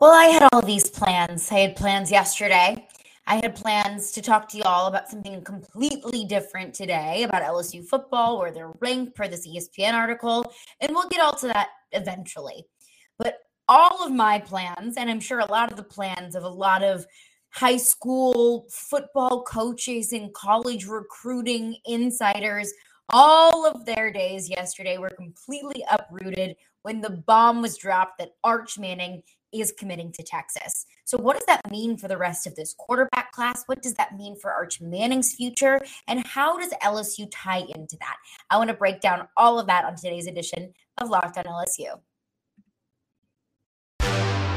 Well, I had all these plans. I had plans yesterday. I had plans to talk to you all about something completely different today about LSU football, where they're ranked per this ESPN article. And we'll get all to that eventually. But all of my plans, and I'm sure a lot of the plans of a lot of high school football coaches and college recruiting insiders, all of their days yesterday were completely uprooted when the bomb was dropped that Arch Manning is committing to Texas. So, what does that mean for the rest of this quarterback class? What does that mean for Arch Manning's future? And how does LSU tie into that? I want to break down all of that on today's edition of Locked on LSU.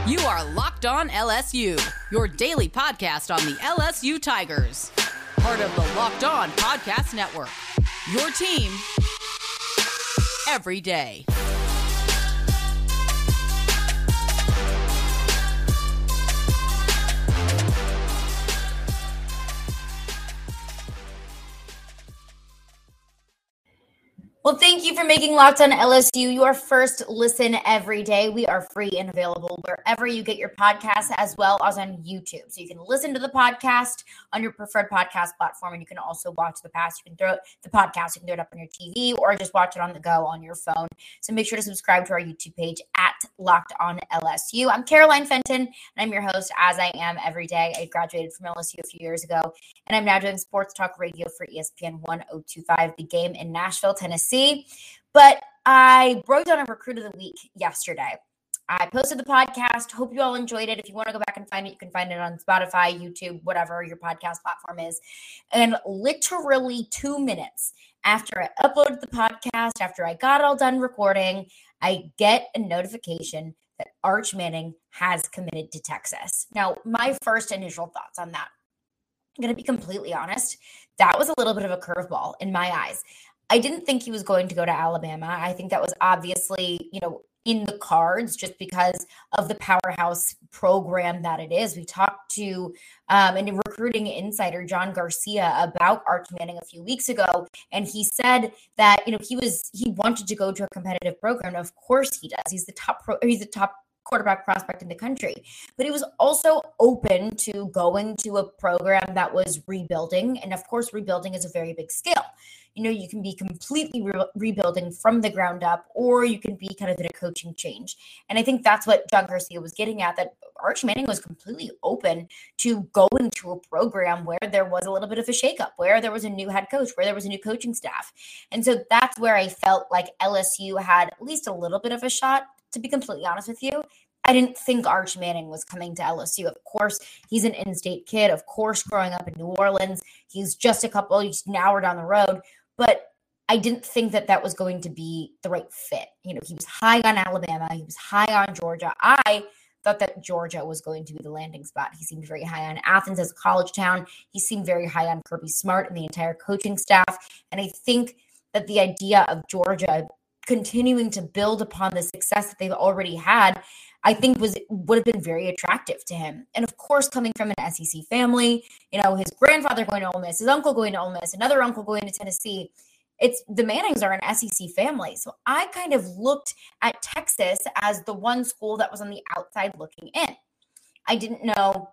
You are Locked on LSU, your daily podcast on the LSU Tigers, part of the Locked on Podcast Network. Your team every day. Well, thank you for making Locked on LSU your first listen every day. We are free and available wherever you get your podcasts, as well as on YouTube. So you can listen to the podcast on your preferred podcast platform, and you can also watch the past. You can throw the podcast, you can throw it up on your TV, or just watch it on the go on your phone. So make sure to subscribe to our YouTube page at Locked on LSU. I'm Caroline Fenton, and I'm your host, as I am every day. I graduated from LSU a few years ago, and I'm now doing sports talk radio for ESPN 1025, the game in Nashville, Tennessee see. But I broke down a recruit of the week yesterday. I posted the podcast. Hope you all enjoyed it. If you want to go back and find it, you can find it on Spotify, YouTube, whatever your podcast platform is. And literally two minutes after I uploaded the podcast, after I got all done recording, I get a notification that Arch Manning has committed to Texas. Now, my first initial thoughts on that, I'm going to be completely honest, that was a little bit of a curveball in my eyes. I didn't think he was going to go to Alabama. I think that was obviously, you know, in the cards just because of the powerhouse program that it is. We talked to um, a recruiting insider, John Garcia, about Arch Manning a few weeks ago, and he said that you know he was he wanted to go to a competitive program. Of course, he does. He's the top pro. He's the top quarterback prospect in the country. But he was also open to going to a program that was rebuilding, and of course, rebuilding is a very big scale. You know you can be completely re- rebuilding from the ground up or you can be kind of in a coaching change. And i think that's what john garcia was getting at that arch manning was completely open to going to a program where there was a little bit of a shakeup where there was a new head coach where there was a new coaching staff. And so that's where i felt like lsu had at least a little bit of a shot to be completely honest with you I didn't think Arch Manning was coming to LSU. Of course, he's an in state kid. Of course, growing up in New Orleans, he's just a couple, an hour down the road but I didn't think that that was going to be the right fit. You know, he was high on Alabama, he was high on Georgia. I thought that Georgia was going to be the landing spot. He seemed very high on Athens as a college town. He seemed very high on Kirby Smart and the entire coaching staff. And I think that the idea of Georgia continuing to build upon the success that they've already had I think was would have been very attractive to him. And of course, coming from an SEC family, you know, his grandfather going to Ole Miss, his uncle going to Ole Miss, another uncle going to Tennessee. It's the Mannings are an SEC family. So I kind of looked at Texas as the one school that was on the outside looking in. I didn't know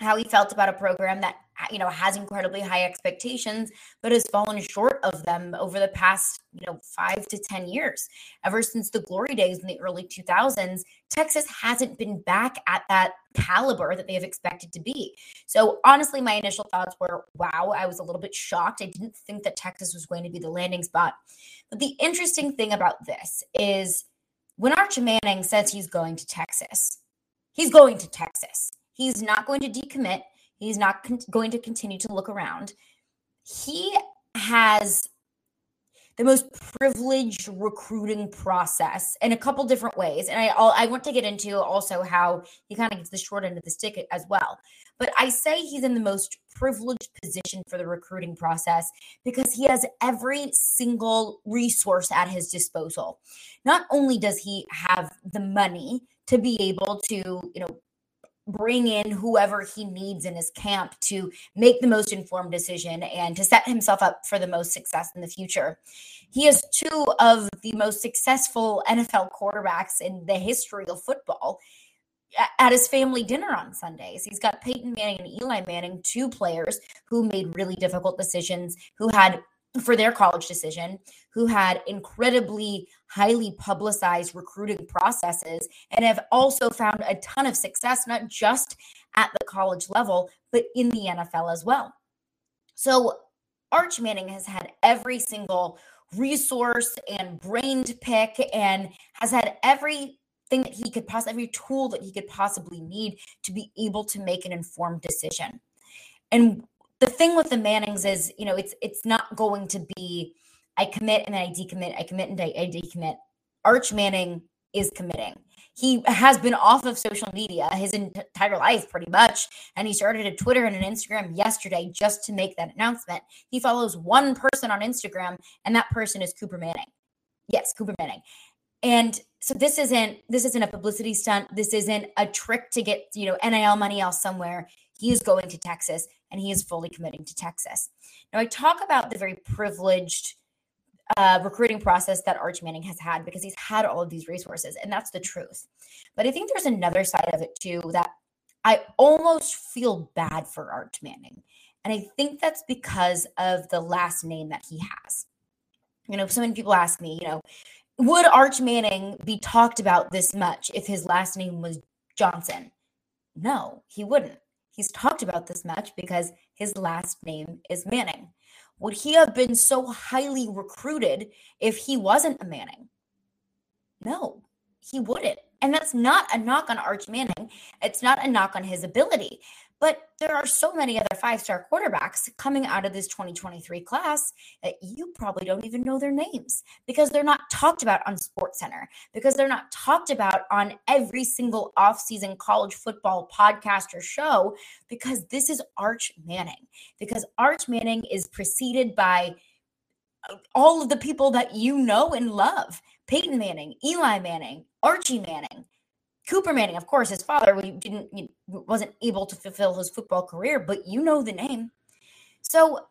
how he felt about a program that you know has incredibly high expectations but has fallen short of them over the past you know 5 to 10 years. Ever since the glory days in the early 2000s texas hasn't been back at that caliber that they have expected to be. So honestly my initial thoughts were wow i was a little bit shocked. I didn't think that texas was going to be the landing spot. But the interesting thing about this is when arch manning says he's going to texas he's going to texas He's not going to decommit. He's not con- going to continue to look around. He has the most privileged recruiting process in a couple different ways. And I I want to get into also how he kind of gets the short end of the stick as well. But I say he's in the most privileged position for the recruiting process because he has every single resource at his disposal. Not only does he have the money to be able to, you know, bring in whoever he needs in his camp to make the most informed decision and to set himself up for the most success in the future. He has two of the most successful NFL quarterbacks in the history of football. at his family dinner on Sundays. He's got Peyton Manning and Eli Manning, two players who made really difficult decisions, who had for their college decision, who had incredibly highly publicized recruiting processes and have also found a ton of success, not just at the college level, but in the NFL as well. So Arch Manning has had every single resource and brain to pick and has had everything that he could possibly, every tool that he could possibly need to be able to make an informed decision. And the thing with the Mannings is, you know, it's it's not going to be I commit and then I decommit, I commit and I, I decommit. Arch Manning is committing. He has been off of social media his entire life, pretty much. And he started a Twitter and an Instagram yesterday just to make that announcement. He follows one person on Instagram, and that person is Cooper Manning. Yes, Cooper Manning. And so this isn't this isn't a publicity stunt. This isn't a trick to get you know NIL money else somewhere. He is going to Texas, and he is fully committing to Texas. Now I talk about the very privileged uh, recruiting process that Arch Manning has had because he's had all of these resources, and that's the truth. But I think there's another side of it too that I almost feel bad for Arch Manning. And I think that's because of the last name that he has. You know, so many people ask me, you know, would Arch Manning be talked about this much if his last name was Johnson? No, he wouldn't. He's talked about this much because his last name is Manning. Would he have been so highly recruited if he wasn't a Manning? No, he wouldn't. And that's not a knock on Arch Manning. It's not a knock on his ability. But there are so many other five star quarterbacks coming out of this 2023 class that you probably don't even know their names because they're not talked about on SportsCenter, because they're not talked about on every single offseason college football podcast or show, because this is Arch Manning. Because Arch Manning is preceded by uh, all of the people that you know and love Peyton Manning, Eli Manning, Archie Manning. Cooper Manning, of course, his father we didn't wasn't able to fulfill his football career, but you know the name. So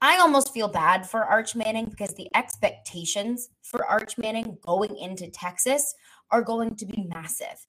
I almost feel bad for Arch Manning because the expectations for Arch Manning going into Texas are going to be massive.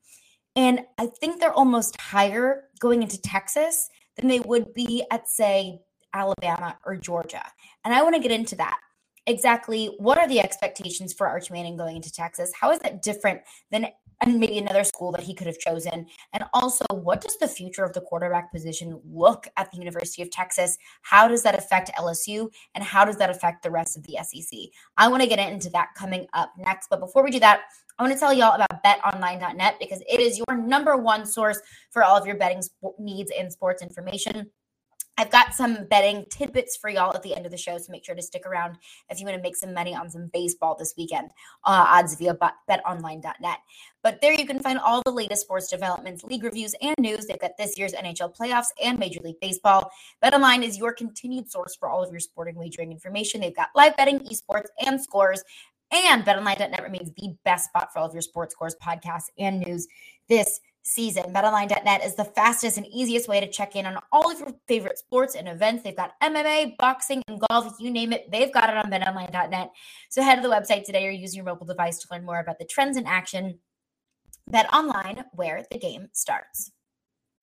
And I think they're almost higher going into Texas than they would be at, say, Alabama or Georgia. And I want to get into that. Exactly what are the expectations for Arch Manning going into Texas? How is that different than and maybe another school that he could have chosen? And also, what does the future of the quarterback position look at the University of Texas? How does that affect LSU? And how does that affect the rest of the SEC? I want to get into that coming up next. But before we do that, I want to tell y'all about betonline.net because it is your number one source for all of your betting needs and sports information. I've got some betting tidbits for y'all at the end of the show, so make sure to stick around if you want to make some money on some baseball this weekend. Uh, odds via betonline.net. But there you can find all the latest sports developments, league reviews, and news. They've got this year's NHL playoffs and Major League Baseball. BetOnline is your continued source for all of your sporting wagering information. They've got live betting, esports, and scores. And betonline.net remains the best spot for all of your sports scores, podcasts, and news this season. BetOnline.net is the fastest and easiest way to check in on all of your favorite sports and events. They've got MMA, boxing, and golf. You name it, they've got it on BetOnline.net. So head to the website today or use your mobile device to learn more about the trends in action. Bet online, where the game starts.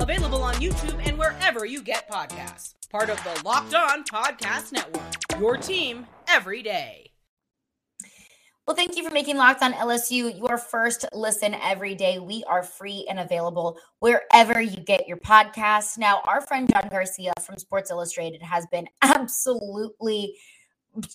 Available on YouTube and wherever you get podcasts. Part of the Locked On Podcast Network. Your team every day. Well, thank you for making Locked On LSU your first listen every day. We are free and available wherever you get your podcasts. Now, our friend John Garcia from Sports Illustrated has been absolutely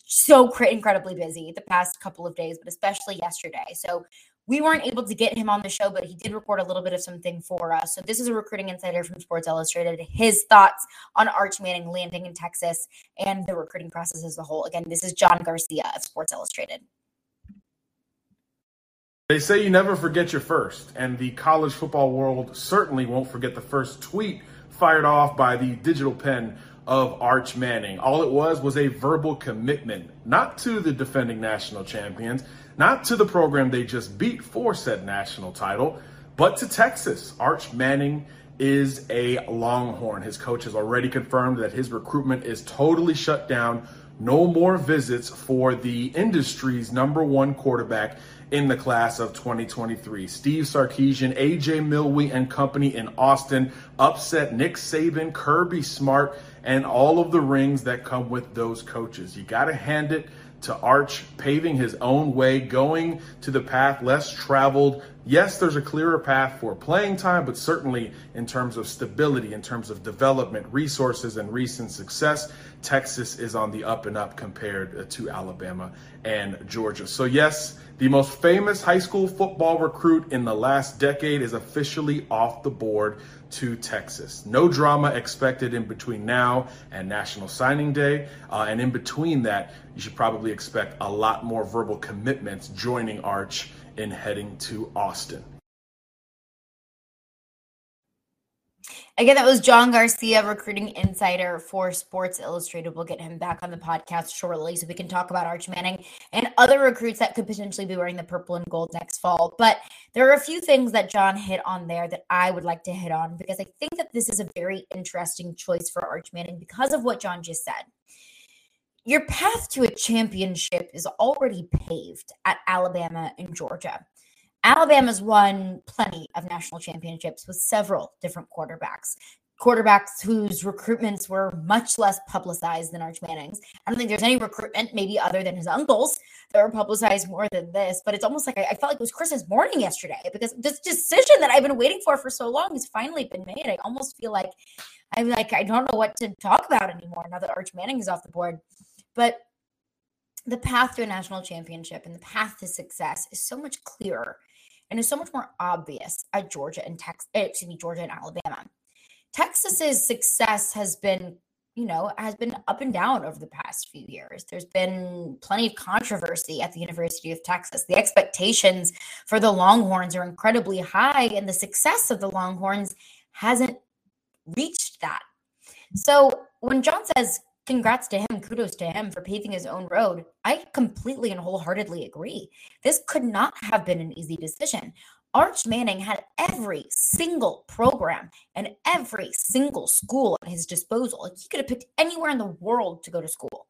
so incredibly busy the past couple of days, but especially yesterday. So we weren't able to get him on the show, but he did record a little bit of something for us. So this is a recruiting insider from Sports Illustrated. His thoughts on Arch Manning landing in Texas and the recruiting process as a whole. Again, this is John Garcia of Sports Illustrated. They say you never forget your first, and the college football world certainly won't forget the first tweet fired off by the digital pen of Arch Manning. All it was was a verbal commitment, not to the defending national champions, not to the program they just beat for said national title, but to Texas. Arch Manning is a Longhorn. His coach has already confirmed that his recruitment is totally shut down. No more visits for the industry's number one quarterback in the class of 2023. Steve Sarkisian, AJ Milwee and company in Austin upset Nick Saban, Kirby Smart, and all of the rings that come with those coaches. You got to hand it to Arch paving his own way, going to the path less traveled. Yes, there's a clearer path for playing time, but certainly in terms of stability, in terms of development, resources, and recent success, Texas is on the up and up compared to Alabama and Georgia. So, yes, the most famous high school football recruit in the last decade is officially off the board to Texas. No drama expected in between now and National Signing Day. Uh, and in between that, you should probably expect a lot more verbal commitments joining Arch in heading to Austin. Again, that was John Garcia, recruiting insider for Sports Illustrated. We'll get him back on the podcast shortly so we can talk about Arch Manning and other recruits that could potentially be wearing the purple and gold next fall. But there are a few things that John hit on there that I would like to hit on because I think that this is a very interesting choice for Arch Manning because of what John just said. Your path to a championship is already paved at Alabama and Georgia. Alabama's won plenty of national championships with several different quarterbacks. Quarterbacks whose recruitments were much less publicized than Arch Manning's. I don't think there's any recruitment, maybe other than his uncle's, that were publicized more than this. But it's almost like I, I felt like it was Christmas morning yesterday because this decision that I've been waiting for for so long has finally been made. I almost feel like I'm like I don't know what to talk about anymore now that Arch Manning is off the board. But the path to a national championship and the path to success is so much clearer and is so much more obvious at Georgia and Texas, eh, excuse me, Georgia and Alabama. Texas's success has been, you know, has been up and down over the past few years. There's been plenty of controversy at the University of Texas. The expectations for the Longhorns are incredibly high, and the success of the Longhorns hasn't reached that. So when John says congrats to him, kudos to him for paving his own road. I completely and wholeheartedly agree. This could not have been an easy decision. Arch Manning had every single program and every single school at his disposal. He could have picked anywhere in the world to go to school.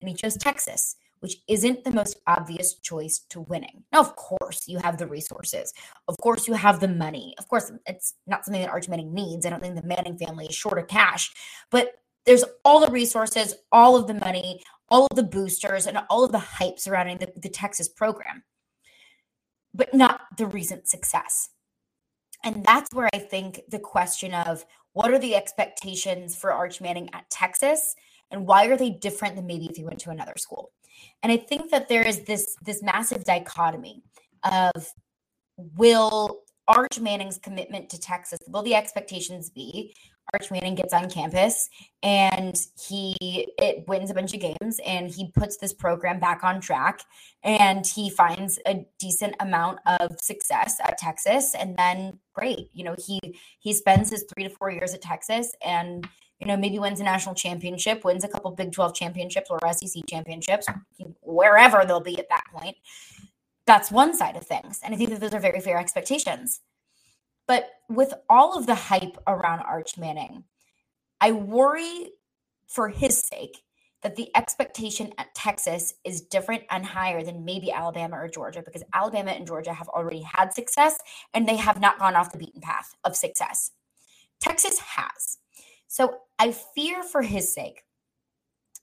And he chose Texas, which isn't the most obvious choice to winning. Now, of course, you have the resources. Of course, you have the money. Of course, it's not something that Arch Manning needs. I don't think the Manning family is short of cash. But there's all the resources, all of the money, all of the boosters, and all of the hype surrounding the, the Texas program, but not the recent success. And that's where I think the question of what are the expectations for Arch Manning at Texas and why are they different than maybe if he went to another school? And I think that there is this this massive dichotomy of will Arch Manning's commitment to Texas, will the expectations be Arch Manning gets on campus and he it wins a bunch of games and he puts this program back on track and he finds a decent amount of success at Texas and then great you know he he spends his 3 to 4 years at Texas and you know maybe wins a national championship wins a couple Big 12 championships or SEC championships wherever they'll be at that point. That's one side of things. And I think that those are very fair expectations but with all of the hype around Arch Manning, I worry for his sake that the expectation at Texas is different and higher than maybe Alabama or Georgia because Alabama and Georgia have already had success and they have not gone off the beaten path of success. Texas has. So I fear for his sake.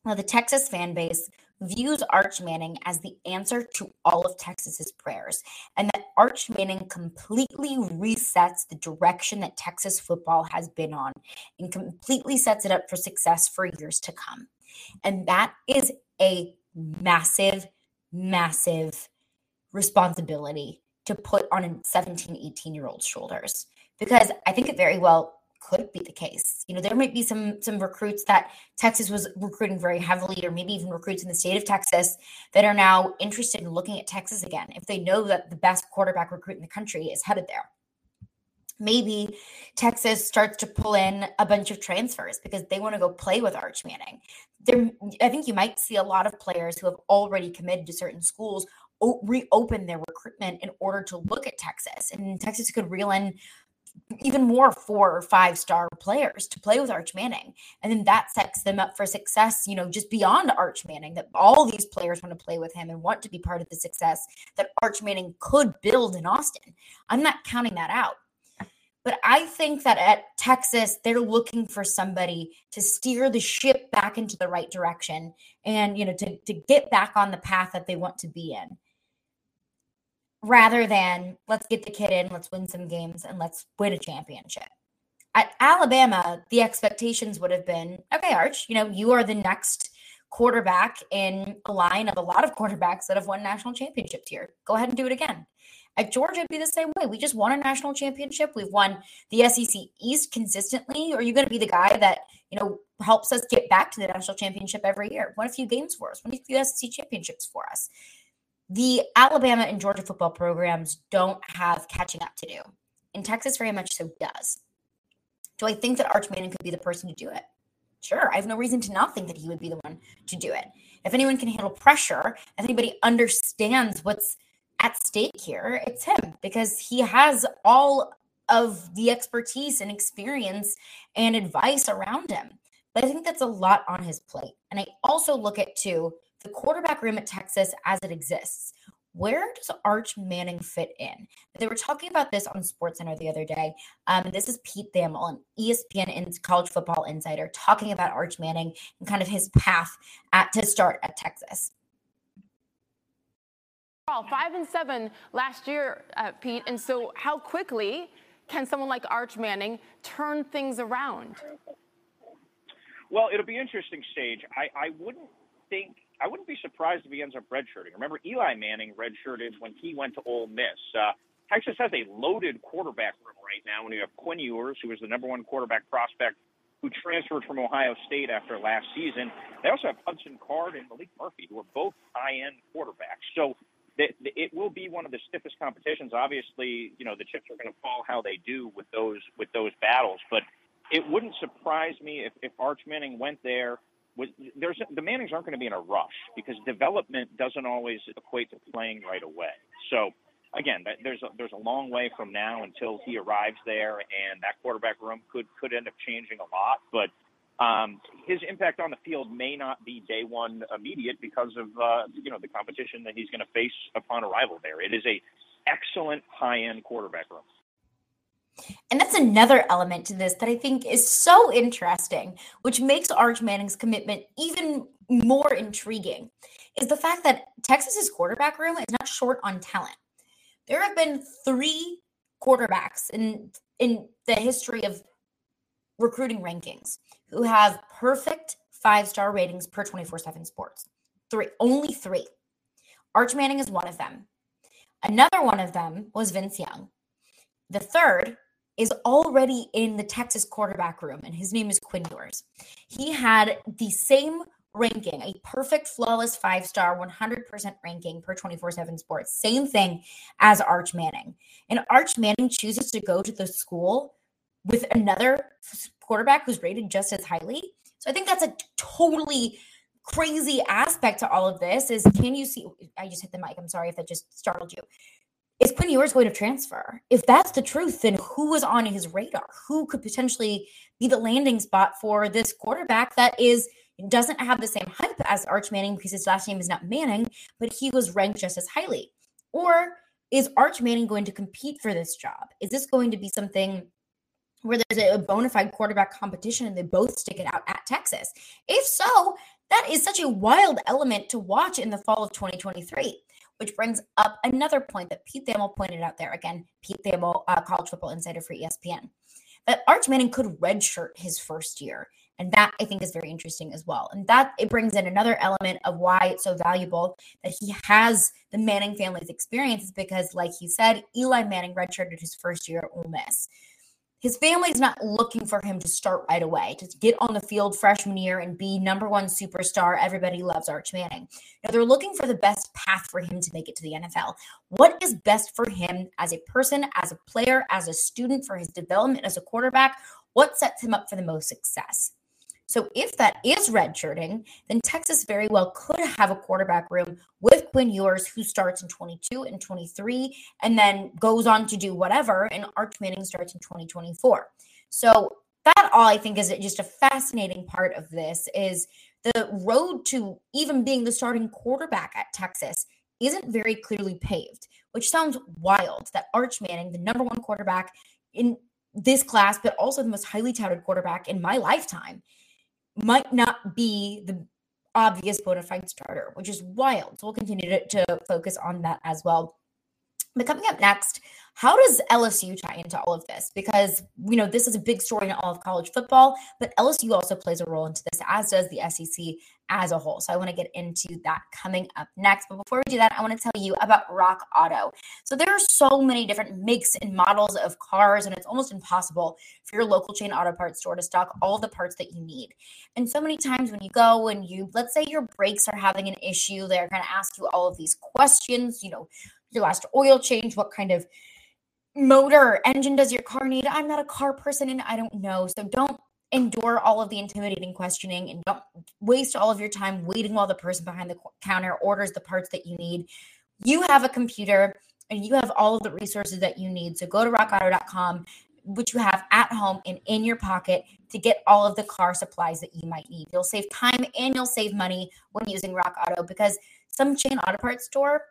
Now, the Texas fan base views Arch Manning as the answer to all of Texas's prayers, and that Arch Manning completely resets the direction that Texas football has been on and completely sets it up for success for years to come. And that is a massive, massive responsibility to put on a 17, 18 year old's shoulders because I think it very well could be the case. You know, there might be some some recruits that Texas was recruiting very heavily, or maybe even recruits in the state of Texas that are now interested in looking at Texas again if they know that the best quarterback recruit in the country is headed there. Maybe Texas starts to pull in a bunch of transfers because they want to go play with Arch Manning. There, I think you might see a lot of players who have already committed to certain schools reopen their recruitment in order to look at Texas. And Texas could reel in even more four or five star players to play with Arch Manning. And then that sets them up for success, you know, just beyond Arch Manning, that all these players want to play with him and want to be part of the success that Arch Manning could build in Austin. I'm not counting that out. But I think that at Texas, they're looking for somebody to steer the ship back into the right direction and, you know, to, to get back on the path that they want to be in rather than let's get the kid in, let's win some games, and let's win a championship. At Alabama, the expectations would have been okay, Arch, you know, you are the next quarterback in a line of a lot of quarterbacks that have won national championships here. Go ahead and do it again. At Georgia, it'd be the same way. We just won a national championship. We've won the SEC East consistently. Are you going to be the guy that, you know, helps us get back to the national championship every year? Won a few games for us, won a few SEC championships for us the Alabama and Georgia football programs don't have catching up to do. And Texas very much so does. Do I think that Arch Manning could be the person to do it? Sure. I have no reason to not think that he would be the one to do it. If anyone can handle pressure, if anybody understands what's at stake here, it's him because he has all of the expertise and experience and advice around him. But I think that's a lot on his plate. And I also look at too the quarterback room at Texas as it exists. Where does Arch Manning fit in? They were talking about this on SportsCenter the other day. Um, this is Pete Thamel, an ESPN in College Football Insider, talking about Arch Manning and kind of his path at to start at Texas. Five and seven last year, uh, Pete. And so, how quickly can someone like Arch Manning turn things around? Well, it'll be interesting, Sage. I, I wouldn't think I wouldn't be surprised if he ends up redshirting. Remember, Eli Manning redshirted when he went to Ole Miss. Uh, Texas has a loaded quarterback room right now when you have Quinn Ewers, who was the number one quarterback prospect who transferred from Ohio State after last season. They also have Hudson Card and Maalik Murphy, who are both high-end quarterbacks. So it, it will be one of the stiffest competitions. Obviously, you know the chips are going to fall how they do with those with those battles, but it wouldn't surprise me if, if Arch Manning went there there's the Mannings aren't going to be in a rush because development doesn't always equate to playing right away. So again, there's a, there's a long way from now until he arrives there, and that quarterback room could could end up changing a lot. But um, his impact on the field may not be day one immediate because of uh, you know the competition that he's going to face upon arrival there. It is a excellent high end quarterback room. And that's another element to this that I think is so interesting, which makes Arch Manning's commitment even more intriguing, is the fact that Texas's quarterback room is not short on talent. There have been three quarterbacks in in the history of recruiting rankings who have perfect five-star ratings per 24/7 sports. Three, only three. Arch Manning is one of them. Another one of them was Vince Young. The third is already in the Texas quarterback room, and his name is Quinn Ewers. He had the same ranking, a perfect, flawless five star, 100% ranking per 24 7 sports. Same thing as Arch Manning. And Arch Manning chooses to go to the school with another quarterback who's rated just as highly. So I think that's a totally crazy aspect to all of this is can you see I just hit the mic. I'm sorry if that just startled you is Quinn Ewers going to transfer? If that's the truth, then who was on his radar? Who could potentially be the landing spot for this quarterback that is doesn't have the same hype as Arch Manning because his last name is not Manning, but he was ranked just as highly? Or is Arch Manning going to compete for this job? Is this going to be something where there's a bona fide quarterback competition and they both stick it out at Texas? If so, that is such a wild element to watch in the fall of 2023 which brings up another point that Pete Thamel pointed out there. Again, Pete Thamel, uh, college football insider for ESPN, that Arch Manning could redshirt his first year. And that I think is very interesting as well. And that it brings in another element of why it's so valuable that he has the Manning family's experience because, like he said, Eli Manning redshirted his first year at Ole Miss. His family's not looking for him to start right away, to get on the field freshman year and be number one superstar. Everybody loves Arch Manning. Now, they're looking for the best path for him to make it to the NFL. What is best for him as a person, as a player, as a student, for his development as a quarterback? What sets him up for the most success? So if that is redshirting, then Texas very well could have a quarterback room with Quinn Ewers, who starts in 22 and 23, and then goes on to do whatever, and Arch Manning starts in 2024. So that all I think is just a fascinating part of this is the road to even being the starting quarterback at Texas isn't very clearly paved, which sounds wild that Arch Manning, the number one quarterback in this class, but also the most highly touted quarterback in my lifetime, might not be the obvious bona fide starter, which is wild. So we'll continue to, to focus on that as well. But coming up next, how does LSU tie into all of this? Because, you know, this is a big story in all of college football, but LSU also plays a role into this, as does the SEC as a whole. So I want to get into that coming up next. But before we do that, I want to tell you about Rock Auto. So there are so many different makes and models of cars, and it's almost impossible for your local chain auto parts store to stock all the parts that you need. And so many times when you go and you, let's say your brakes are having an issue, they're going to ask you all of these questions, you know, your last oil change, what kind of motor engine does your car need? I'm not a car person and I don't know. So don't endure all of the intimidating questioning and don't waste all of your time waiting while the person behind the counter orders the parts that you need. You have a computer and you have all of the resources that you need. So go to rockauto.com, which you have at home and in your pocket to get all of the car supplies that you might need. You'll save time and you'll save money when using Rock Auto because some chain auto parts store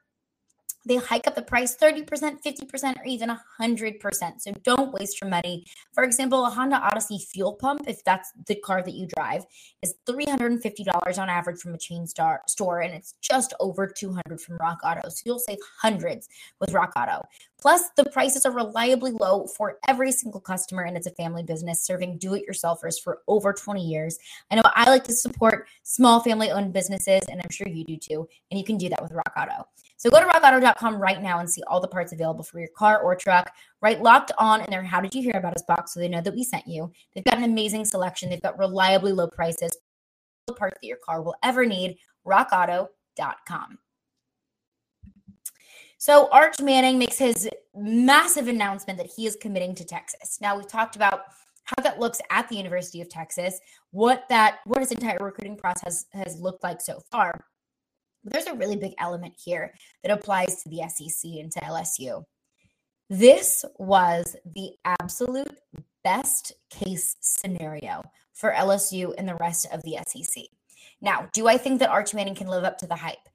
they hike up the price 30%, 50%, or even 100%. So don't waste your money. For example, a Honda Odyssey fuel pump, if that's the car that you drive, is $350 on average from a chain star- store, and it's just over 200 from Rock Auto. So you'll save hundreds with Rock Auto. Plus, the prices are reliably low for every single customer, and it's a family business serving do it yourselfers for over 20 years. I know I like to support small family owned businesses, and I'm sure you do too. And you can do that with Rock Auto. So go to rockauto.com right now and see all the parts available for your car or truck. Write locked on in their How Did You Hear About Us box so they know that we sent you. They've got an amazing selection, they've got reliably low prices, the parts that your car will ever need. RockAuto.com. So Arch Manning makes his massive announcement that he is committing to Texas. Now we've talked about how that looks at the University of Texas, what that what his entire recruiting process has looked like so far. There's a really big element here that applies to the SEC and to LSU. This was the absolute best case scenario for LSU and the rest of the SEC. Now, do I think that Arch Manning can live up to the hype?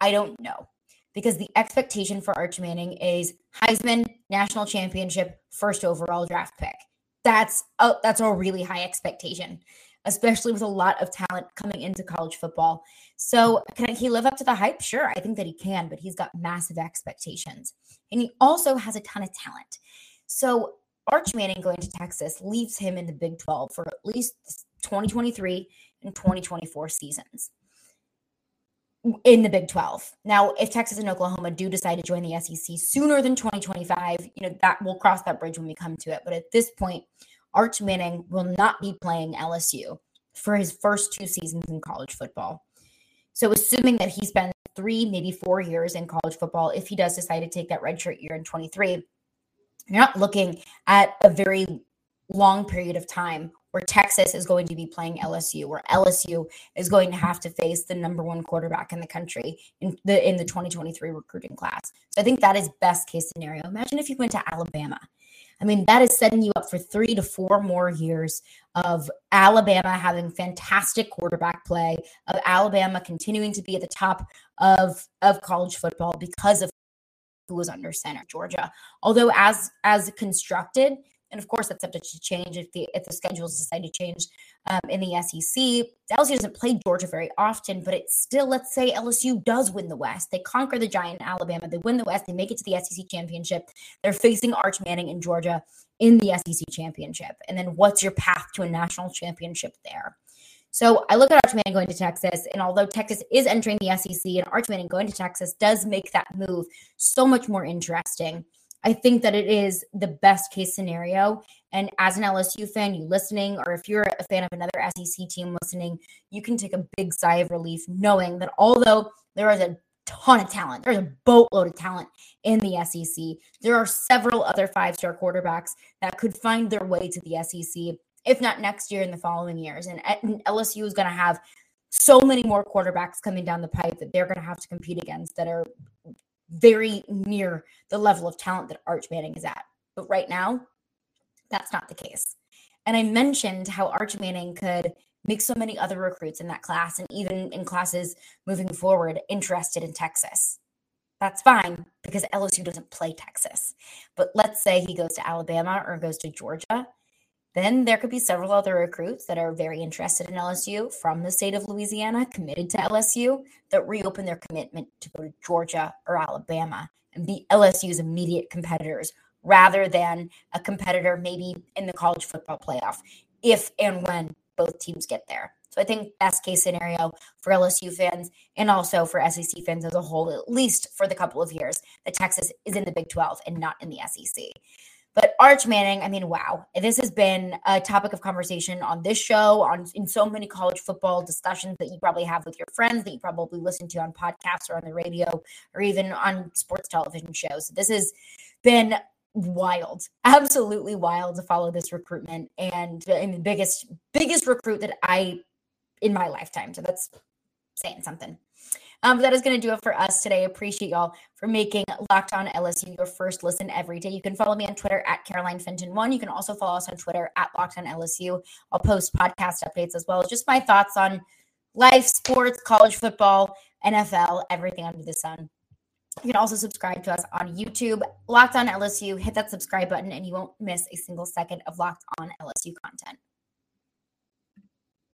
I don't know because the expectation for Arch Manning is Heisman, national championship, first overall draft pick. That's a, that's a really high expectation especially with a lot of talent coming into college football. So, can he live up to the hype? Sure, I think that he can, but he's got massive expectations. And he also has a ton of talent. So, Arch Manning going to Texas leaves him in the Big 12 for at least 2023 and 2024 seasons in the Big 12. Now, if Texas and Oklahoma do decide to join the SEC sooner than 2025, you know, that we'll cross that bridge when we come to it. But at this point, Arch Manning will not be playing LSU for his first two seasons in college football. So, assuming that he spends three, maybe four years in college football, if he does decide to take that redshirt year in 23, you're not looking at a very long period of time where Texas is going to be playing LSU, where LSU is going to have to face the number one quarterback in the country in the in the 2023 recruiting class. So I think that is best case scenario. Imagine if you went to Alabama I mean, that is setting you up for three to four more years of Alabama having fantastic quarterback play, of Alabama continuing to be at the top of, of college football because of who was under center, Georgia. Although as as constructed, and of course that's subject to change if the if the schedules decide to change um, in the SEC. LSU doesn't play Georgia very often, but it's still let's say LSU does win the West. They conquer the giant Alabama. They win the West. They make it to the SEC championship. They're facing Arch Manning in Georgia in the SEC championship. And then what's your path to a national championship there? So I look at Arch Manning going to Texas, and although Texas is entering the SEC, and Arch Manning going to Texas does make that move so much more interesting I think that it is the best case scenario. And as an LSU fan, you listening, or if you're a fan of another SEC team listening, you can take a big sigh of relief knowing that although there is a ton of talent, there's a boatload of talent in the SEC, there are several other five star quarterbacks that could find their way to the SEC, if not next year, in the following years. And eh, LSU is going to have so many more quarterbacks coming down the pipe that they're going to have to compete against that are very near the level of talent that Arch Manning is at. But right now, that's not the case. And I mentioned how Arch Manning could make so many other recruits in that class and even in classes moving forward interested in Texas. That's fine because LSU doesn't play Texas. But let's say he goes to Alabama or goes to Georgia then there could be several other recruits that are very interested in LSU from the state of Louisiana, committed to LSU, that reopen their commitment to go to Georgia or Alabama and be LSU's immediate competitors rather than a competitor maybe in the college football playoff if and when both teams get there. So I think best case scenario for LSU fans and also for SEC fans as a whole, at least for the couple of years, that Texas is in the Big 12 and not in the SEC. But Arch Manning, I mean, wow, this has been a topic of conversation on this show, on in so many college football discussions that you probably have with your friends, that you probably listen to on podcasts or on the radio, or even on sports television shows. This has been wild, absolutely wild to follow this recruitment, and I mean, the biggest biggest recruit that I in my lifetime. So that's saying something. Um, but that is going to do it for us today. Appreciate y'all for making Locked On LSU your first listen every day. You can follow me on Twitter at Caroline Fenton One. You can also follow us on Twitter at Locked On LSU. I'll post podcast updates as well. as Just my thoughts on life, sports, college football, NFL, everything under the sun. You can also subscribe to us on YouTube, Locked On LSU. Hit that subscribe button, and you won't miss a single second of Locked On LSU content.